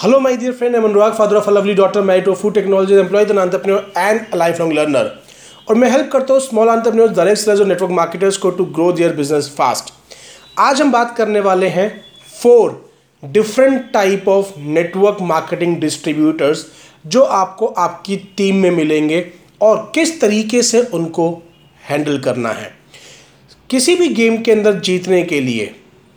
Hello, my dear friend. I'm Anurag, father of a lovely daughter, married to a food technology employee, an entrepreneur, and a lifelong learner. और मैं help करता हूँ small entrepreneurs, direct sellers और network marketers को to grow their business fast आज हम बात करने वाले हैं four different type of network marketing distributors जो आपको आपकी टीम में मिलेंगे और किस तरीके से उनको हैंडल करना है किसी भी गेम के अंदर जीतने के लिए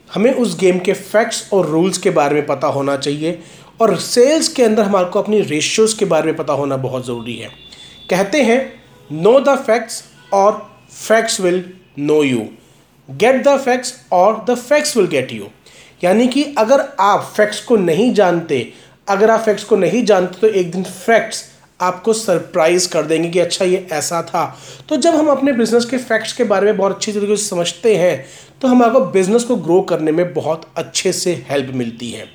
हमें उस गेम के फैक्ट्स और रूल्स के बारे में पता होना चाहिए और सेल्स के अंदर हमारे अपनी रेशियोज़ के बारे में पता होना बहुत ज़रूरी है। कहते हैं नो द फैक्ट्स और facts will know you get the facts और the facts will get you यानी कि अगर आप फैक्ट्स को नहीं जानते, अगर आप फैक्ट्स को नहीं जानते तो एक दिन फैक्ट्स आपको सरप्राइज़ कर देंगे कि अच्छा ये ऐसा था। तो जब हम अपने बिज़नेस के फैक्ट्स के बारे में बहुत अच्छी तरीके से समझते हैं तो हमारे बिज़नेस को ग्रो करने में बहुत अच्छे से हेल्प मिलती है।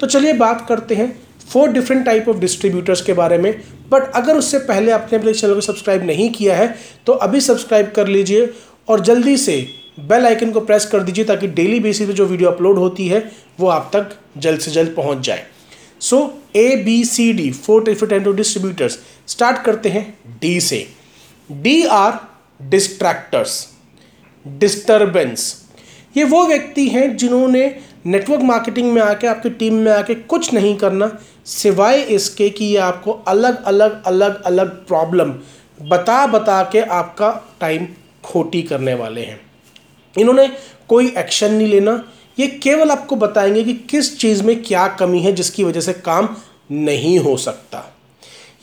तो चलिए बात करते हैं four different type of distributors के बारे में। बट अगर उससे पहले आपने अपने चैनल को सब्सक्राइब नहीं किया है तो अभी सब्सक्राइब कर लीजिए और जल्दी से बेल आइकन को प्रेस कर दीजिए ताकि डेली बेसिस पे जो वीडियो अपलोड होती है, वो आप तक जल्द से जल्द पहुँच जाए। So A B C D four different of distributors start करते हैं डी से। डी आर डिस्ट्रैक्टर्स डिस्टर्बेंस ये वो व्यक्ति हैं जिन्होंने नेटवर्क मार्केटिंग में आके, आपकी टीम में आके कुछ नहीं करना, सिवाय इसके कि ये आपको अलग अलग अलग अलग प्रॉब्लम बता बता के आपका टाइम खोटी करने वाले हैं। इन्होंने कोई एक्शन नहीं लेना। ये केवल आपको बताएँगे कि किस चीज़ में क्या कमी है जिसकी वजह से काम नहीं हो सकता।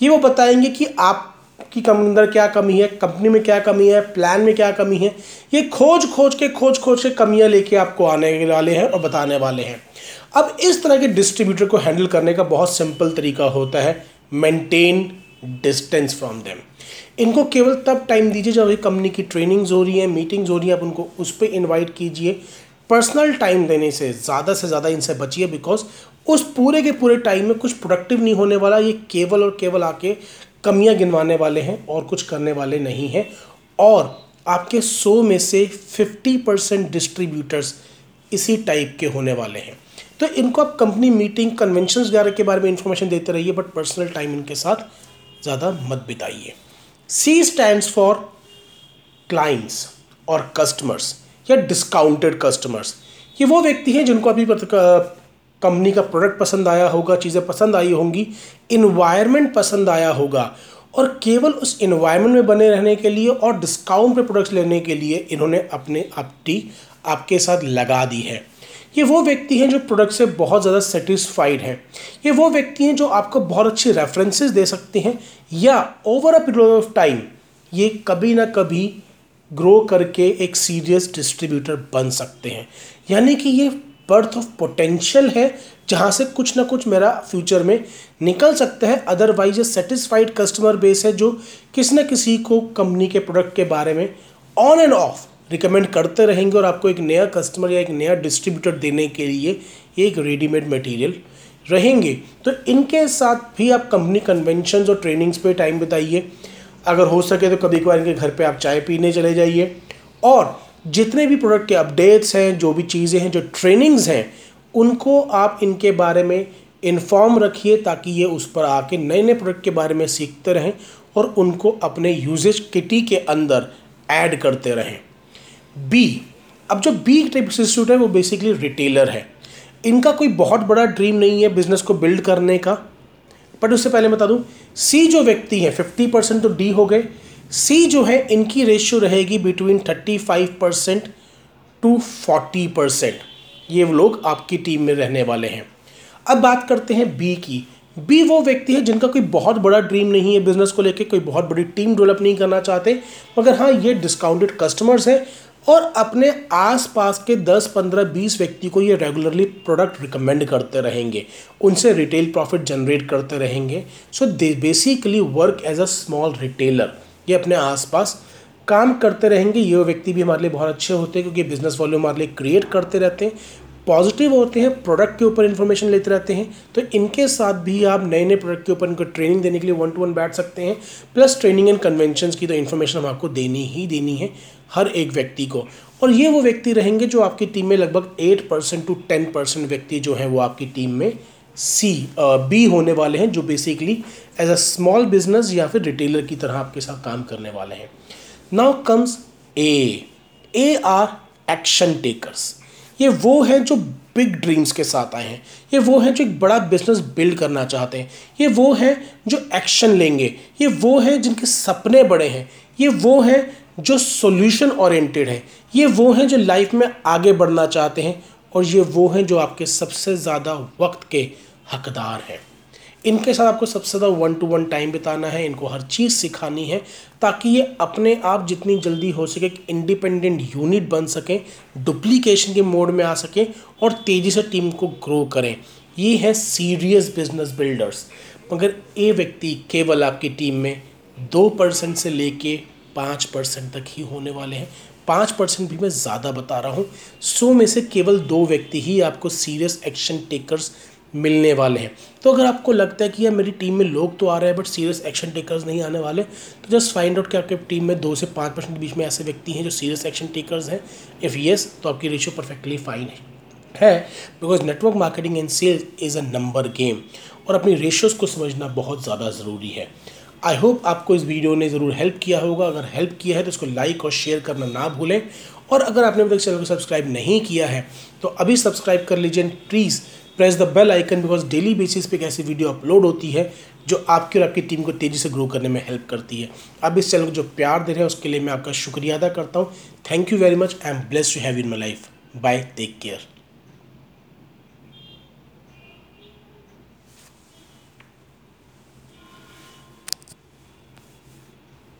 ये वो बताएँगे कि आप कि कम अंदर क्या कमी है कंपनी में क्या कमी है प्लान में क्या कमी है, ये खोज खोज के खोज खोज के कमियाँ लेके आपको आने वाले हैं और बताने वाले हैं। अब इस तरह के डिस्ट्रीब्यूटर को हैंडल करने का बहुत सिंपल तरीका होता है मेंटेन डिस्टेंस फ्रॉम देम इनको केवल तब टाइम दीजिए जब ये कंपनी की ट्रेनिंग्स हो रही है मीटिंग्स हो रही हैं, आप उनको उस पर इन्वाइट कीजिए। पर्सनल टाइम देने से ज़्यादा से ज़्यादा इनसे बचिए बिकॉज़ उस पूरे के पूरे टाइम में कुछ प्रोडक्टिव नहीं होने वाला, ये केवल और केवल आके कमियाँ गिनवाने वाले हैं और कुछ करने वाले नहीं हैं। और आपके सौ में से फिफ्टी परसेंट डिस्ट्रीब्यूटर्स इसी टाइप के होने वाले हैं। तो इनको आप कंपनी मीटिंग कन्वेंशन वगैरह के बारे में इंफॉर्मेशन देते रहिए बट पर्सनल टाइम इनके साथ ज़्यादा मत बिताइए। सी स्टैंड फॉर क्लाइंट्स और कस्टमर्स या डिस्काउंटेड कस्टमर्स ये वो व्यक्ति हैं जिनको अभी कंपनी का प्रोडक्ट पसंद आया होगा, चीज़ें पसंद आई होंगी इन्वायरमेंट पसंद आया होगा। और केवल उस इन्वायरमेंट में बने रहने के लिए और डिस्काउंट पे प्रोडक्ट्स लेने के लिए इन्होंने अपने अपटी आपके साथ लगा दी है। ये वो व्यक्ति हैं जो प्रोडक्ट से बहुत ज़्यादा सेटिस्फाइड हैं। ये वो व्यक्ति हैं जो आपको बहुत अच्छी रेफरेंसेस दे सकते हैं या over a period of time ये कभी ना कभी ग्रो करके एक सीरियस डिस्ट्रीब्यूटर बन सकते हैं। यानी कि ये बर्थ ऑफ़ पोटेंशियल है, जहाँ से कुछ ना कुछ मेरा फ्यूचर में निकल सकता है। अदरवाइज़ ये सेटिस्फाइड कस्टमर बेस है जो किसी न किसी को कंपनी के प्रोडक्ट के बारे में ऑन एंड ऑफ़ रिकमेंड करते रहेंगे और आपको एक नया कस्टमर या एक नया डिस्ट्रीब्यूटर देने के लिए एक रेडीमेड मटेरियल रहेंगे। तो इनके साथ भी आप कंपनी कन्वेंशन और ट्रेनिंग्स पे टाइम बिताइए। अगर हो सके तो कभी कभार इनके घर पे आप चाय पीने चले जाइए। और जितने भी प्रोडक्ट के अपडेट्स हैं, जो भी चीज़ें हैं, जो ट्रेनिंग्स हैं, उनको आप इनके बारे में इन्फॉर्म रखिए ताकि ये उस पर आके नए नए प्रोडक्ट के बारे में सीखते रहें और उनको अपने यूजेज किटी के अंदर ऐड करते रहें। बी अब जो बी टाइप इंस्टीट्यूट है, वो बेसिकली रिटेलर है। इनका कोई बहुत बड़ा ड्रीम नहीं है बिज़नेस को बिल्ड करने का बट उससे पहले बता दूँ सी जो व्यक्ति है फिफ्टी परसेंट तो डी हो गए सी जो है इनकी रेशियो रहेगी between thirty five percent to forty percent ये लोग आपकी टीम में रहने वाले हैं। अब बात करते हैं बी की। बी वो व्यक्ति है जिनका कोई बहुत बड़ा ड्रीम नहीं है बिज़नेस को लेकर कोई बहुत बड़ी टीम डेवलप नहीं करना चाहते। मगर हाँ ये डिस्काउंटेड कस्टमर्स हैं और अपने आसपास के 10, 15, 20 व्यक्ति को ये रेगुलरली प्रोडक्ट रिकमेंड करते रहेंगे। उनसे रिटेल प्रॉफिट जनरेट करते रहेंगे। So they basically work as a small retailer ये अपने आसपास काम करते रहेंगे। ये व्यक्ति भी हमारे लिए बहुत अच्छे होते हैं, क्योंकि बिज़नेस वॉल्यूम हमारे लिए क्रिएट करते रहते हैं पॉजिटिव होते हैं प्रोडक्ट के ऊपर इन्फॉर्मेशन लेते रहते हैं। तो इनके साथ भी आप नए नए प्रोडक्ट के ऊपर इनको ट्रेनिंग देने के लिए वन टू वन बैठ सकते हैं प्लस ट्रेनिंग एंड कन्वेंशन की तो इन्फॉर्मेशन हम आपको देनी ही देनी है, हर एक व्यक्ति को। और ये वो व्यक्ति रहेंगे जो आपकी टीम में लगभग eight percent to ten percent व्यक्ति जो हैं वो आपकी टीम में सी बी होने वाले हैं, जो basically as a small business या फिर रिटेलर की तरह आपके साथ काम करने वाले हैं। Now comes A A R action takers ये वो हैं जो बिग ड्रीम्स के साथ आए हैं। ये वो हैं जो एक बड़ा बिज़नेस बिल्ड करना चाहते हैं। ये वो हैं जो एक्शन लेंगे। ये वो हैं जिनके सपने बड़े हैं। ये वो हैं जो सॉल्यूशन ओरिएंटेड हैं। ये वो हैं जो लाइफ में आगे बढ़ना चाहते हैं। और ये वो हैं जो आपके सबसे ज़्यादा वक्त के हकदार हैं। इनके साथ आपको सबसे ज़्यादा वन टू वन टाइम बिताना है, इनको हर चीज़ सिखानी है, ताकि ये अपने आप जितनी जल्दी हो सके एक इंडिपेंडेंट यूनिट बन सकें डुप्लीकेशन के मोड में आ सकें और तेज़ी से टीम को ग्रो करें। ये है सीरियस बिज़नेस बिल्डर्स मगर ये व्यक्ति केवल आपकी टीम में दो परसेंट से लेके पाँच परसेंट तक ही होने वाले हैं। पाँच परसेंट भी मैं ज़्यादा बता रहा हूँ। सो में से केवल दो व्यक्ति ही आपको सीरियस एक्शन टेकर्स मिलने वाले हैं। तो अगर आपको लगता है कि यार मेरी टीम में लोग तो आ रहे हैं बट सीरियस एक्शन टेकर्स नहीं आने वाले तो जस्ट फाइंड आउट कि आपके टीम में दो से पाँच परसेंट के बीच में ऐसे व्यक्ति हैं जो सीरियस एक्शन टेकर्स हैं। इफ़ येस तो आपकी रेशियो परफेक्टली फाइन है। है because network marketing and sales is a number game और अपनी रेशियोज़ को समझना बहुत ज़्यादा ज़रूरी है। आई होप आपको इस वीडियो ने ज़रूर हेल्प किया होगा। अगर हेल्प किया है तो इसको लाइक और शेयर करना ना भूलें। और अगर आपने अभी तक चैनल को सब्सक्राइब नहीं किया है तो अभी सब्सक्राइब कर लीजिए please press the bell icon because daily basis पे एक ऐसी वीडियो अपलोड होती है, जो आपकी और आपकी टीम को तेज़ी से ग्रो करने में हेल्प करती है। अब इस चैनल को जो प्यार दे रहे हैं, उसके लिए मैं आपका शुक्रिया अदा करता हूँ। Thank you very much I am bless to have in my life bye take care